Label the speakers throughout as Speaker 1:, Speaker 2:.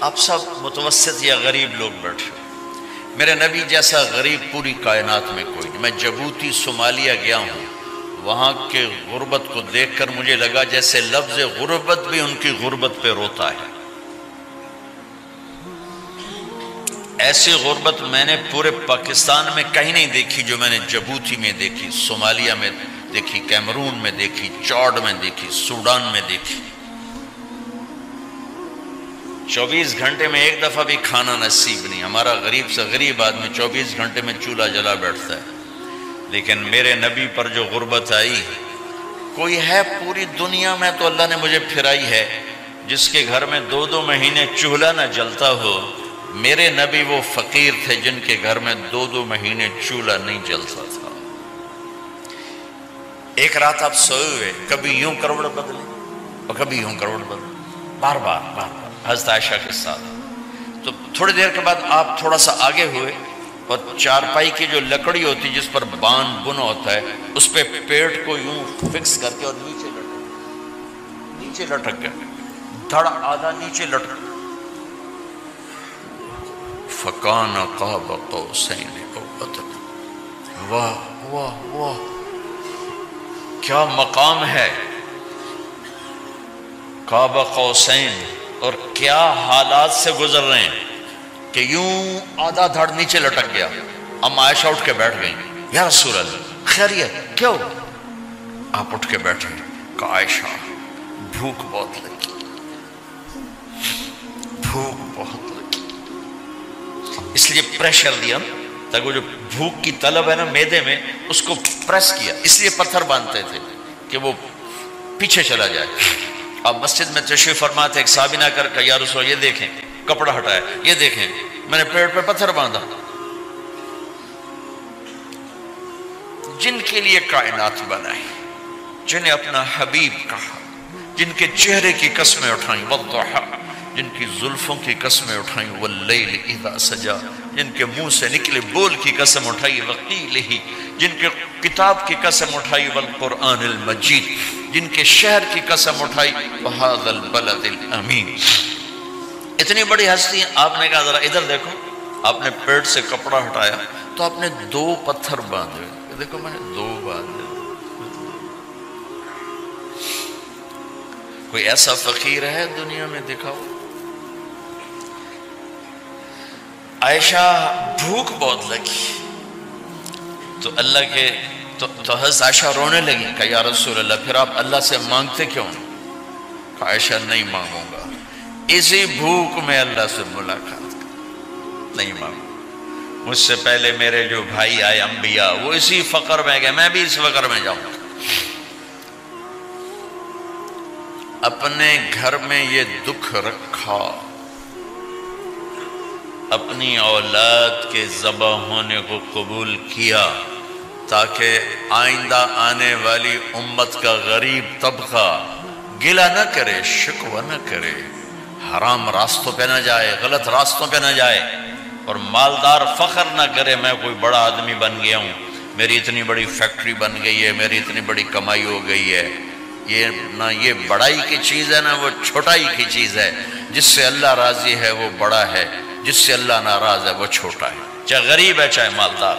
Speaker 1: آپ سب متوسط یا غریب لوگ بیٹھے میرے نبی جیسا غریب پوری کائنات میں کوئی نہیں۔ میں جبوتی صومالیہ گیا ہوں۔ وہاں کے غربت کو دیکھ کر مجھے لگا جیسے لفظ غربت بھی ان کی غربت پہ روتا ہے۔ ایسی غربت میں نے پورے پاکستان میں کہیں نہیں دیکھی جو میں نے جبوتی میں دیکھی صومالیہ میں دیکھی، کیمرون میں دیکھی، چوڑ میں دیکھی، سوڈان میں دیکھی۔ چوبیس گھنٹے میں ایک دفعہ بھی کھانا نصیب نہیں۔ ہمارا غریب سے غریب آدمی چوبیس گھنٹے میں چولہا جلا بیٹھتا ہے۔ لیکن میرے نبی پر جو غربت آئی، کوئی ہے پوری دنیا میں تو اللہ نے مجھے پھرائی ہے۔ جس کے گھر میں دو دو مہینے چولہا نہ جلتا ہو، میرے نبی وہ فقیر تھے جن کے گھر میں دو دو مہینے چولہا نہیں جلتا تھا۔ ایک رات آپ سوئے ہوئے، کبھی یوں کروڑ بدلے اور کبھی یوں کروڑ بدلے۔ بار بار بار بار۔ حضرت عائشہ کے ساتھ۔ تو تھوڑی دیر کے بعد آپ تھوڑا سا آگے ہوئے اور چارپائی کی جو لکڑی ہوتی جس پر بان بن ہوتا ہے، اس پہ پیٹ کو یوں فکس کر کے اور نیچے لٹک نیچے لٹک گئے دھڑ آدھا نیچے لٹک۔ فکان قاب قوسین او ادنا واہ واہ واہ۔ کیا مقام ہے؟ قاب قوسین۔ اور کیا حالات سے گزر رہے ہیں کہ یوں آدھا دھڑ نیچے لٹک گیا۔ ام عائشہ اٹھ کے بیٹھ گئی۔ یا رسول اللہ، خیریت کیوں آپ اٹھ کے بیٹھے کہ عائشہ بھوک بہت لگی۔ بھوک بہت لگی۔ اس لیے پریشر دیا۔ تاکہ جو بھوک کی طلب ہے نا میدے میں، اس کو پریس کیا۔ اس لیے پتھر باندھتے تھے کہ وہ پیچھے چلا جائے۔ اب مسجد میں تشریف فرماتے ایک صحابی نہ کر کہ یا رسول یہ دیکھیں، کپڑا ہٹایا، یہ دیکھیں، میں نے پیڑ پہ پتھر باندھا۔ جن کے لیے کائنات بنائی، جنہیں اپنا حبیب کہا، جن کے چہرے کی قسمیں اٹھائیں والضحا جن کی زلفوں کی قسمیں اٹھائیں، واللیل اذا سجا۔ جن کے منہ سے نکلے بول کی قسم اٹھائی، وقیل ہی۔ جن کے کتاب کی قسم اٹھائی، والقرآن المجید۔ جن کے شہر کی قسم اٹھائی وہذا البلد الامین اتنی بڑی ہستی ہیں آپ نے کہا، ذرا ادھر دیکھو۔ آپ نے پیٹ سے کپڑا ہٹایا تو آپ نے دو پتھر باندھے۔ دیکھو میں نے دو باندھے۔ کوئی ایسا فقیر ہے دنیا میں دکھاؤ۔ عائشہ بھوک بہت لگی۔ تو اللہ کے تو, تو حضرت عائشہ رونے لگی کہ یا رسول اللہ پھر آپ اللہ سے مانگتے کیوں کہ عائشہ نہیں مانگوں گا۔ اسی بھوک میں اللہ سے ملاقات نہیں مانگوں۔ مجھ سے پہلے میرے جو بھائی آئے انبیاء وہ اسی فقر میں گئے۔ میں بھی اس فقر میں جاؤں گا۔ اپنے گھر میں یہ دکھ رکھا۔ اپنی اولاد کے ذبح ہونے کو قبول کیا تاکہ آئندہ آنے والی امت کا غریب طبقہ گلا نہ کرے، شکوہ نہ کرے، حرام راستوں پہ نہ جائے، غلط راستوں پہ نہ جائے اور مالدار فخر نہ کرے، میں کوئی بڑا آدمی بن گیا ہوں، میری اتنی بڑی فیکٹری بن گئی ہے، میری اتنی بڑی کمائی ہو گئی ہے۔ یہ نہ یہ بڑائی کی چیز ہے، نہ وہ چھوٹائی کی چیز ہے۔ جس سے اللہ راضی ہے، وہ بڑا ہے۔ جس سے اللہ ناراض ہے، وہ چھوٹا ہے۔ چاہے غریب ہے، چاہے مالدار۔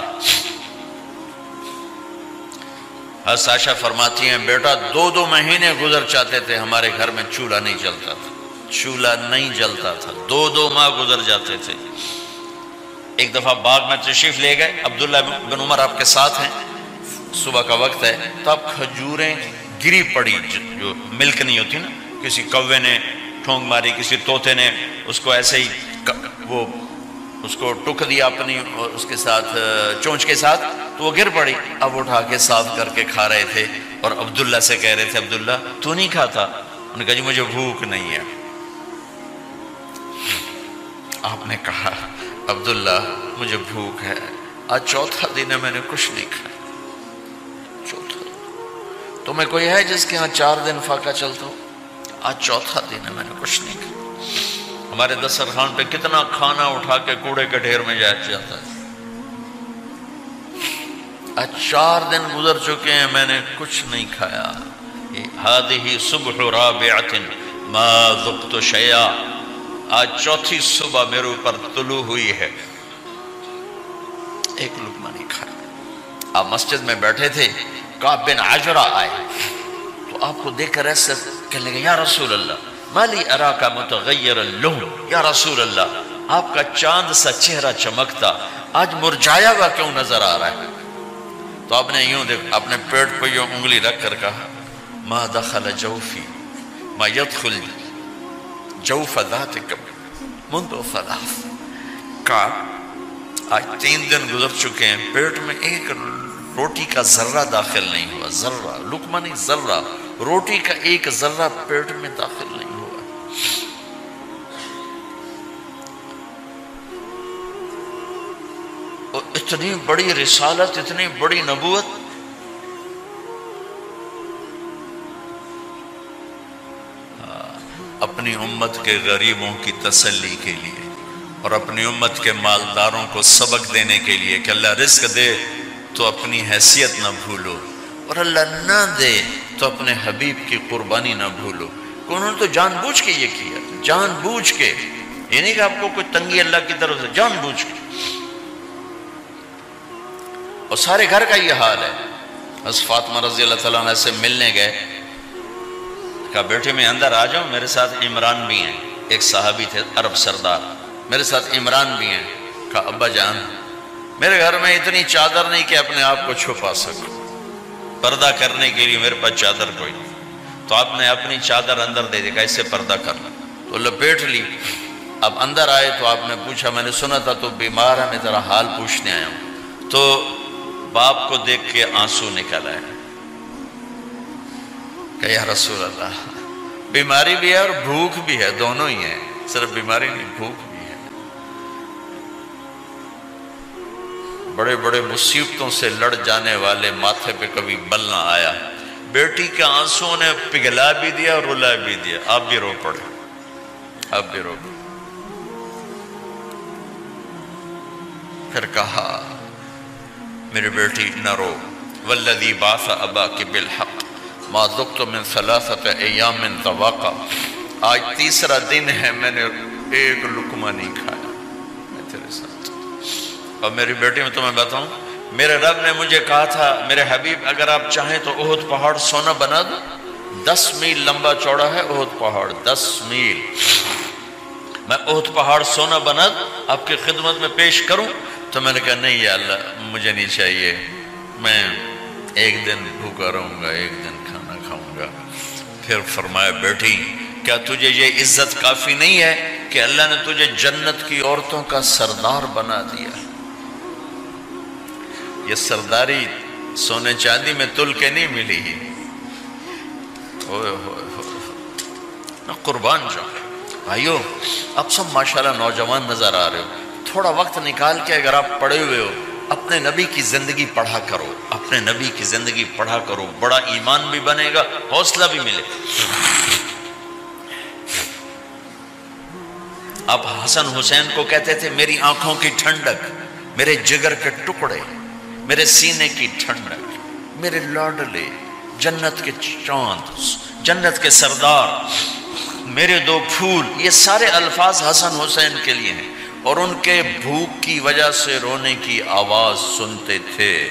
Speaker 1: ہے ساشا فرماتی ہیں، بیٹا، دو دو مہینے گزر چاہتے تھے، ہمارے گھر میں چولہا نہیں جلتا تھا۔ چولہا نہیں جلتا تھا۔ دو دو ماہ گزر جاتے تھے۔ ایک دفعہ باغ میں تشریف لے گئے۔ عبداللہ بن عمر آپ کے ساتھ ہیں۔ صبح کا وقت ہے۔ تو آپ کھجوریں گری پڑی۔ جو ملک نہیں ہوتی نا، کسی کوے نے ٹھونگ ماری، کسی توتے نے اس کو ایسے ہی وہ اس کو ٹک دیا اپنی اس کے ساتھ چونچ کے ساتھ، تو وہ گر پڑی۔ اب اٹھا کے صاف کر کے کھا رہے تھے اور عبداللہ سے کہہ رہے تھے، عبداللہ، تو نہیں کھاتا؟ انہوں نے کہا جی مجھے بھوک نہیں ہے۔ آپ نے کہا، عبداللہ، مجھے بھوک ہے۔ آج چوتھا دن ہے، میں نے کچھ نہیں کھایا۔ چوتھا تمہیں کوئی ہے جس کے ہاں چار دن فاقہ چلتا ہو؟ آج چوتھا دن ہے، میں نے کچھ نہیں کھایا۔ ہمارے دسترخوان پہ کتنا کھانا اٹھا کے کوڑے کے ڈھیر میں جاتا ہے۔ آج چار دن گزر چکے ہیں، میں نے کچھ نہیں کھایا۔ هذه صبح رابعة ما ذقت شيئا آج چوتھی صبح میرے اوپر طلوع ہوئی ہے۔ ایک لکمہ نہیں کھایا۔ آپ مسجد میں بیٹھے تھے، کعب بن عجرہ آئے۔ تو آپ کو دیکھ کر ایسے کہنے لگے، یا رسول اللہ مالی اراکا متغیر اللون یا رسول اللہ، آپ کا چاند سا چہرہ چمکتا، آج مرجایا ہوا کیوں نظر آ رہا ہے؟ تو آپ نے یوں دیکھ، اپنے پیٹ پہ یوں انگلی رکھ کر کہا، ما دخل جوفی، ما يدخل جوف ذاتکم منذ ثلاث کا آج تین دن گزر چکے ہیں، پیٹ میں ایک روٹی کا ذرہ داخل نہیں ہوا، ذرہ لکمہ نہیں، ذرہ، روٹی کا ایک ذرہ پیٹ میں داخل نہیں۔ اتنی بڑی رسالت، اتنی بڑی نبوت۔ اپنی امت کے غریبوں کی تسلی کے لیے اور اپنی امت کے مالداروں کو سبق دینے کے لیے کہ اللہ رزق دے تو اپنی حیثیت نہ بھولو اور اللہ نہ دے تو اپنے حبیب کی قربانی نہ بھولو۔ انہوں نے تو جان بوجھ کے یہ کیا۔ جان بوجھ کے۔ یہ نہیں کہ آپ کو کوئی تنگی اللہ کی طرف سے، جان بوجھ کے۔ اور سارے گھر کا یہ حال ہے۔ بس فاطمہ رضی اللہ تعالیٰ عنہ سے ملنے گئے۔ کہا، بیٹے، میں اندر آ جاؤں۔ میرے ساتھ عمران بھی ہیں۔ ایک صحابی تھے، عرب سردار۔ میرے ساتھ عمران بھی ہیں۔ کہا، ابا جان، میرے گھر میں اتنی چادر نہیں کہ اپنے آپ کو چھپا سکوں۔ پردہ کرنے کے لیے میرے پاس چادر کوئی نہیں۔ تو آپ نے اپنی چادر اندر دے دی کیسے پردہ کرنا تو لپیٹ لی۔ اب اندر آئے تو آپ نے پوچھا، میں نے سنا تھا تو بیمار ہے، میں تیرا حال پوچھنے آیا ہوں۔ تو باپ کو دیکھ کے آنسو نکل آئے۔ کہ یا رسول اللہ، بیماری بھی ہے اور بھوک بھی ہے، دونوں ہی ہیں۔ صرف بیماری نہیں، بھوک بھی ہے۔ بڑے بڑے مصیبتوں سے لڑ جانے والے ماتھے پہ کبھی بل نہ آیا۔ بیٹی کے آنسوں نے پگھلا بھی دیا اور رلا بھی دیا۔ آپ بھی رو پڑے۔ آپ بھی رو پڑے۔ پھر کہا، میری بیٹی نہ رو۔ والذی باث ابا کے بالحق۔ ما دکت من ثلاثت ایام من طواقع۔ آج تیسرا دن ہے، میں نے ایک لکمہ نہیں کھایا۔ میں تیرے ساتھ۔ اور میری بیٹی میں تمہیں بتاؤں میرے رب نے مجھے کہا تھا، میرے حبیب، اگر آپ چاہیں تو اہد پہاڑ سونا بنا دو۔ دس میل لمبا چوڑا ہے اہد پہاڑ، دس میل۔ میں اہد پہاڑ سونا بنا دو، آپ کی خدمت میں پیش کروں۔ تو میں نے کہا، نہیں یا اللہ، مجھے نہیں چاہیے۔ میں ایک دن بھوکا رہوں گا، ایک دن کھانا کھاؤں گا۔ پھر فرمایا، بیٹی، کیا تجھے یہ عزت کافی نہیں ہے کہ اللہ نے تجھے جنت کی عورتوں کا سردار بنا دیا؟ یہ سرداری سونے چاندی میں تل کے نہیں ملی قربان جاؤ۔ بھائیو، اب سب ماشاءاللہ نوجوان نظر آ رہے ہو۔ تھوڑا وقت نکال کے اگر آپ پڑھے ہوئے ہو، اپنے نبی کی زندگی پڑھا کرو۔ اپنے نبی کی زندگی پڑھا کرو۔ بڑا ایمان بھی بنے گا، حوصلہ بھی ملے آپ حسن حسین کو کہتے تھے، میری آنکھوں کی ٹھنڈک، میرے جگر کے ٹکڑے۔ میرے سینے کی ٹھنڈک میرے لاڈلے، جنت کے چاند، جنت کے سردار، میرے دو پھول، یہ سارے الفاظ حسن حسین کے لیے ہیں۔ اور ان کے بھوک کی وجہ سے رونے کی آواز سنتے تھے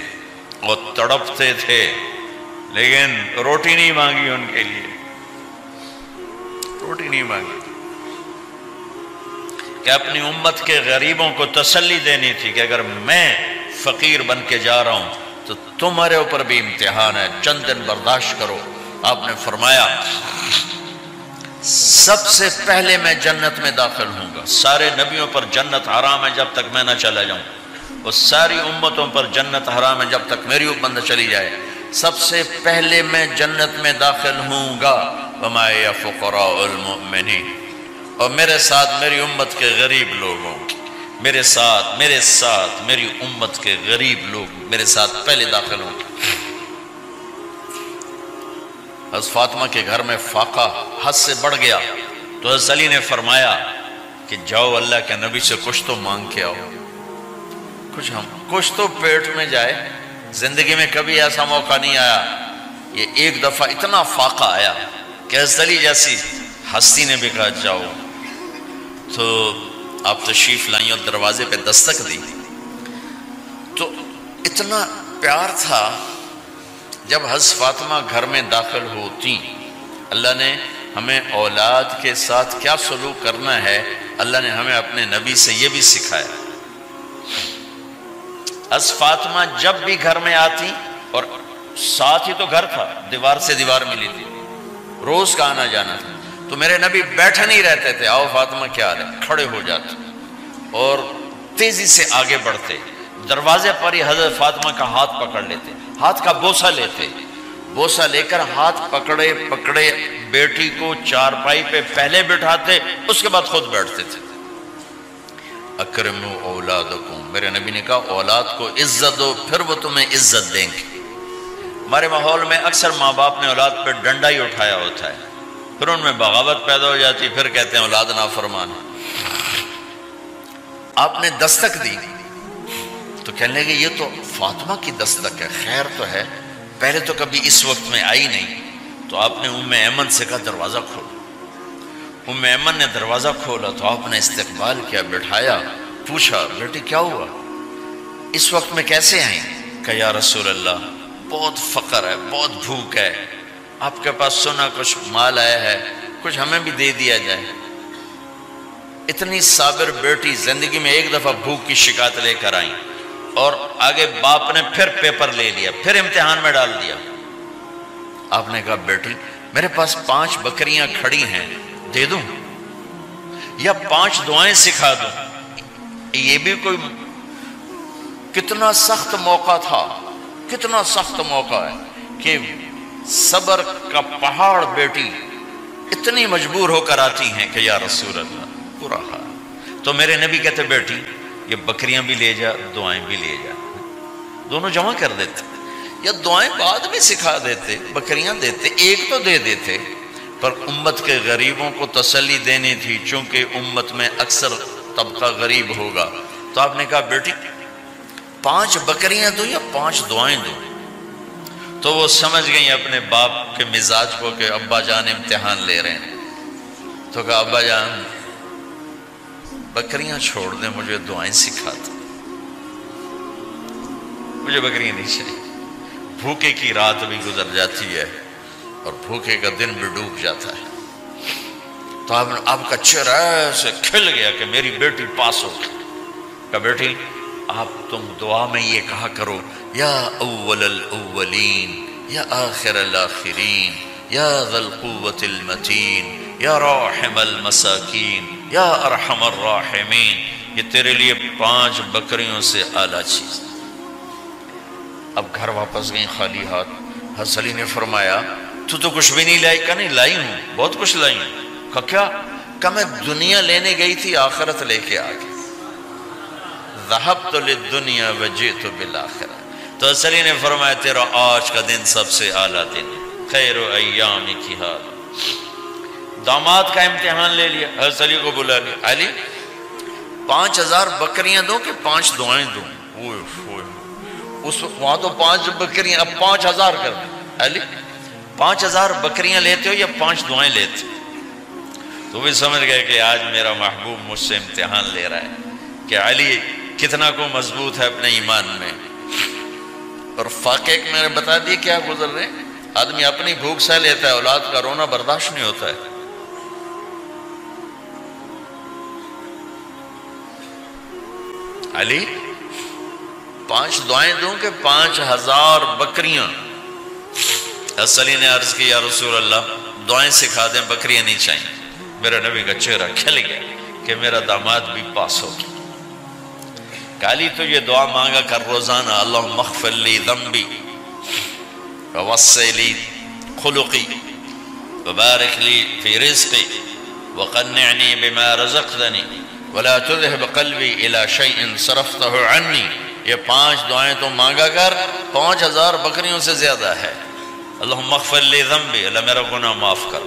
Speaker 1: اور تڑپتے تھے، لیکن روٹی نہیں مانگی ان کے لیے۔ روٹی نہیں مانگی۔ کہ اپنی امت کے غریبوں کو تسلی دینی تھی کہ اگر میں فقیر بن کے جا رہا ہوں، تو تمہارے اوپر بھی امتحان ہے، چند دن برداشت کرو۔ آپ نے فرمایا، سب سے پہلے میں جنت میں داخل ہوں گا۔ سارے نبیوں پر جنت حرام ہے جب تک میں نہ چلا جاؤں۔ اور ساری امتوں پر جنت حرام ہے جب تک میری امت نہ چلی جائے۔ سب سے پہلے میں جنت میں داخل ہوں گا۔ وَمَا فقراء المؤمنین اور میرے ساتھ میری امت کے غریب لوگوں میرے ساتھ میرے ساتھ، میری امت کے غریب لوگ میرے ساتھ پہلے داخل ہوں۔ حضرت فاطمہ کے گھر میں فاقہ حد سے بڑھ گیا۔ تو حضرت علی نے فرمایا کہ جاؤ اللہ کے نبی سے کچھ تو مانگ کے آؤ۔ کچھ ہم، کچھ تو پیٹ میں جائے۔ زندگی میں کبھی ایسا موقع نہیں آیا۔ یہ ایک دفعہ اتنا فاقہ آیا کہ حضرت علی جیسی ہستی نے بھی کہا جاؤ۔ تو آپ تشریف لائیں اور دروازے پہ دستک دی تو اتنا پیار تھا جب حض فاطمہ گھر میں داخل ہوتی۔ اللہ نے ہمیں اولاد کے ساتھ کیا سلوک کرنا ہے؟ اللہ نے ہمیں اپنے نبی سے یہ بھی سکھایا۔ حض فاطمہ جب بھی گھر میں آتی اور ساتھ ہی تو گھر تھا، دیوار سے دیوار ملی تھی۔ روز کا آنا جانا تھا۔ تو میرے نبی بیٹھے نہیں رہتے تھے۔ آؤ فاطمہ، کیا رہے کھڑے ہو جاتے۔ اور تیزی سے آگے بڑھتے۔ دروازے پر ہی حضرت فاطمہ کا ہاتھ پکڑ لیتے۔ ہاتھ کا بوسا لیتے۔ بوسا لے کر ہاتھ پکڑے پکڑے، بیٹی کو چار پائی پہ پہلے بٹھاتے، اس کے بعد خود بیٹھتے تھے۔ اکرم اولادکم۔ میرے نبی نے کہا، اولاد کو عزت دو، پھر وہ تمہیں عزت دیں گے۔ ہمارے ماحول میں اکثر ماں باپ نے اولاد پہ ڈنڈا ہی اٹھایا ہوتا ہے۔ پھر ان میں بغاوت پیدا ہو جاتی، پھر کہتے ہیں اولاد نافرمان آپ نے دستک دی، تو کہنے لگے یہ تو فاطمہ کی دستک ہے، خیر تو ہے، پہلے تو کبھی اس وقت میں آئی نہیں۔ تو آپ نے ام ایمن سے کہا، دروازہ کھولا ام ایمن نے دروازہ کھولا، تو آپ نے استقبال کیا، بٹھایا، پوچھا بیٹی کیا ہوا؟ اس وقت میں کیسے آئیں؟ کہ یا رسول اللہ، بہت فقر ہے، بہت بھوک ہے۔ آپ کے پاس سنا کچھ مال آیا ہے، کچھ ہمیں بھی دے دیا جائے۔ اتنی صابر بیٹی زندگی میں ایک دفعہ بھوک کی شکایت لے کر آئیں اور آگے باپ نے پھر پیپر لے لیا، پھر امتحان میں ڈال دیا۔ آپ نے کہا، بیٹی، میرے پاس پانچ بکریاں کھڑی ہیں، دے دوں؟ یا پانچ دعائیں سکھا دوں؟ یہ بھی کوئی کتنا سخت موقع تھا، کتنا سخت موقع ہے کہ صبر کا پہاڑ بیٹی اتنی مجبور ہو کر آتی ہیں کہ یا رسول اللہ، برا حال۔ تو میرے نبی کہتے، بیٹی، یہ بکریاں بھی لے جا، دعائیں بھی لے جا۔ دونوں جمع کر دیتے۔ یا دعائیں بعد میں سکھا دیتے، بکریاں دیتے، ایک تو دے دیتے۔ پر امت کے غریبوں کو تسلی دینی تھی، چونکہ امت میں اکثر طبقہ غریب ہوگا۔ تو آپ نے کہا، بیٹی، پانچ بکریاں دو یا پانچ دعائیں دو؟ تو وہ سمجھ گئی اپنے باپ کے مزاج کو کہ ابا جان امتحان لے رہے ہیں۔ تو کہا، ابا جان، بکریاں چھوڑ دیں، مجھے دعائیں سکھا دو۔ مجھے بکریاں نہیں چاہیے۔ بھوکے کی رات بھی گزر جاتی ہے اور بھوکے کا دن بھی ڈوب جاتا ہے۔ تو آپ کا چہرہ ایسے کھل گیا کہ میری بیٹی پاس ہو گئی۔ کہ بیٹی آپ تم دعا میں یہ کہا کرو، یا اول الاولین، یا آخر الاخرین، یا ذا القوة المتین، یا راحم المساکین، یا ارحم الراحمین، یہ تیرے لیے پانچ بکریوں سے اعلیٰ چیز۔ اب گھر واپس گئیں خالی ہاتھ۔ حضرت علی نے فرمایا، تو تو کچھ بھی نہیں لائی کہا نہیں، لائی ہوں، بہت کچھ لائی ہوں۔ کہا، کیا؟ کہا، میں دنیا لینے گئی تھی، آخرت لے کے آگے ذہب تو لدنیا وجیت بالآخرہ تو علی نے فرمایا، تیرا آج کا دن سب سے اعلیٰ دن خیر و ایامی کی حال۔ داماد کا امتحان لے لیا۔ حضرت علی کو بلا لیا علی، پانچ ہزار بکریاں دو کہ پانچ دعائیں دو؟ اس وہاں تو پانچ بکریاں، اب پانچ ہزار کر دیں۔ علی، پانچ ہزار بکریاں لیتے ہو یا پانچ دعائیں لیتے تو بھی سمجھ گئے کہ آج میرا محبوب مجھ سے امتحان لے رہا ہے کہ علی کتنا کو مضبوط ہے اپنے ایمان میں؟ اور فاقے میں نے بتا دی کیا گزر رہے آدمی اپنی بھوک سہ لیتا ہے، اولاد کا رونا برداشت نہیں ہوتا ہے۔ علی، پانچ دعائیں دوں کہ پانچ ہزار بکریاں۔ علی نے عرض کی، یا رسول اللہ، دعائیں سکھا دیں، بکریاں نہیں چاہیے میرا نبی کا چہرہ کھل گیا کہ میرا داماد بھی پاس ہو گیا۔ کالی تو یہ دعا مانگا کر روزانہ اللہ مغفر لی ذنبی، ووسع لی خلقی، وبارک لی فی رزقی، وقنعنی بما رزقتنی، ولا تذهب قلبی الى شیء صرفته عنی۔ یہ پانچ دعائیں تو مانگا کر، پانچ ہزار بکریوں سے زیادہ ہے۔ اللہ مغفر لی ذنبی، اللہ میرا گناہ معاف کر۔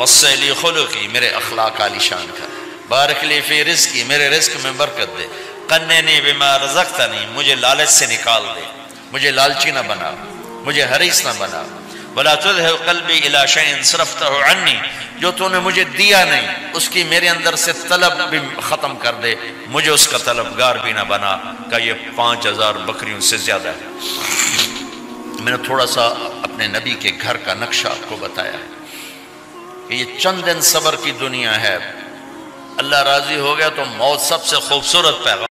Speaker 1: وسع لی خلقی، میرے اخلاق علی شان کر۔ بارک لی فی رزقی، میرے رزق میں برکت دے۔ قنے نہیں بیمار رزقتا نہیں، مجھے لالچ سے نکال دے، مجھے لالچی نہ بنا، مجھے حریص نہ بنا۔ بلا قلبی شيء صرفته عني، جو تو نے مجھے دیا نہیں، اس کی میرے اندر سے طلب بھی ختم کر دے۔ مجھے اس کا طلبگار بھی نہ بنا کہ یہ پانچ ہزار بکریوں سے زیادہ ہے۔ میں نے تھوڑا سا اپنے نبی کے گھر کا نقشہ آپ کو بتایا ہے کہ یہ چند دن صبر کی دنیا ہے۔ اللہ راضی ہو گیا تو موت سب سے خوبصورت پیغام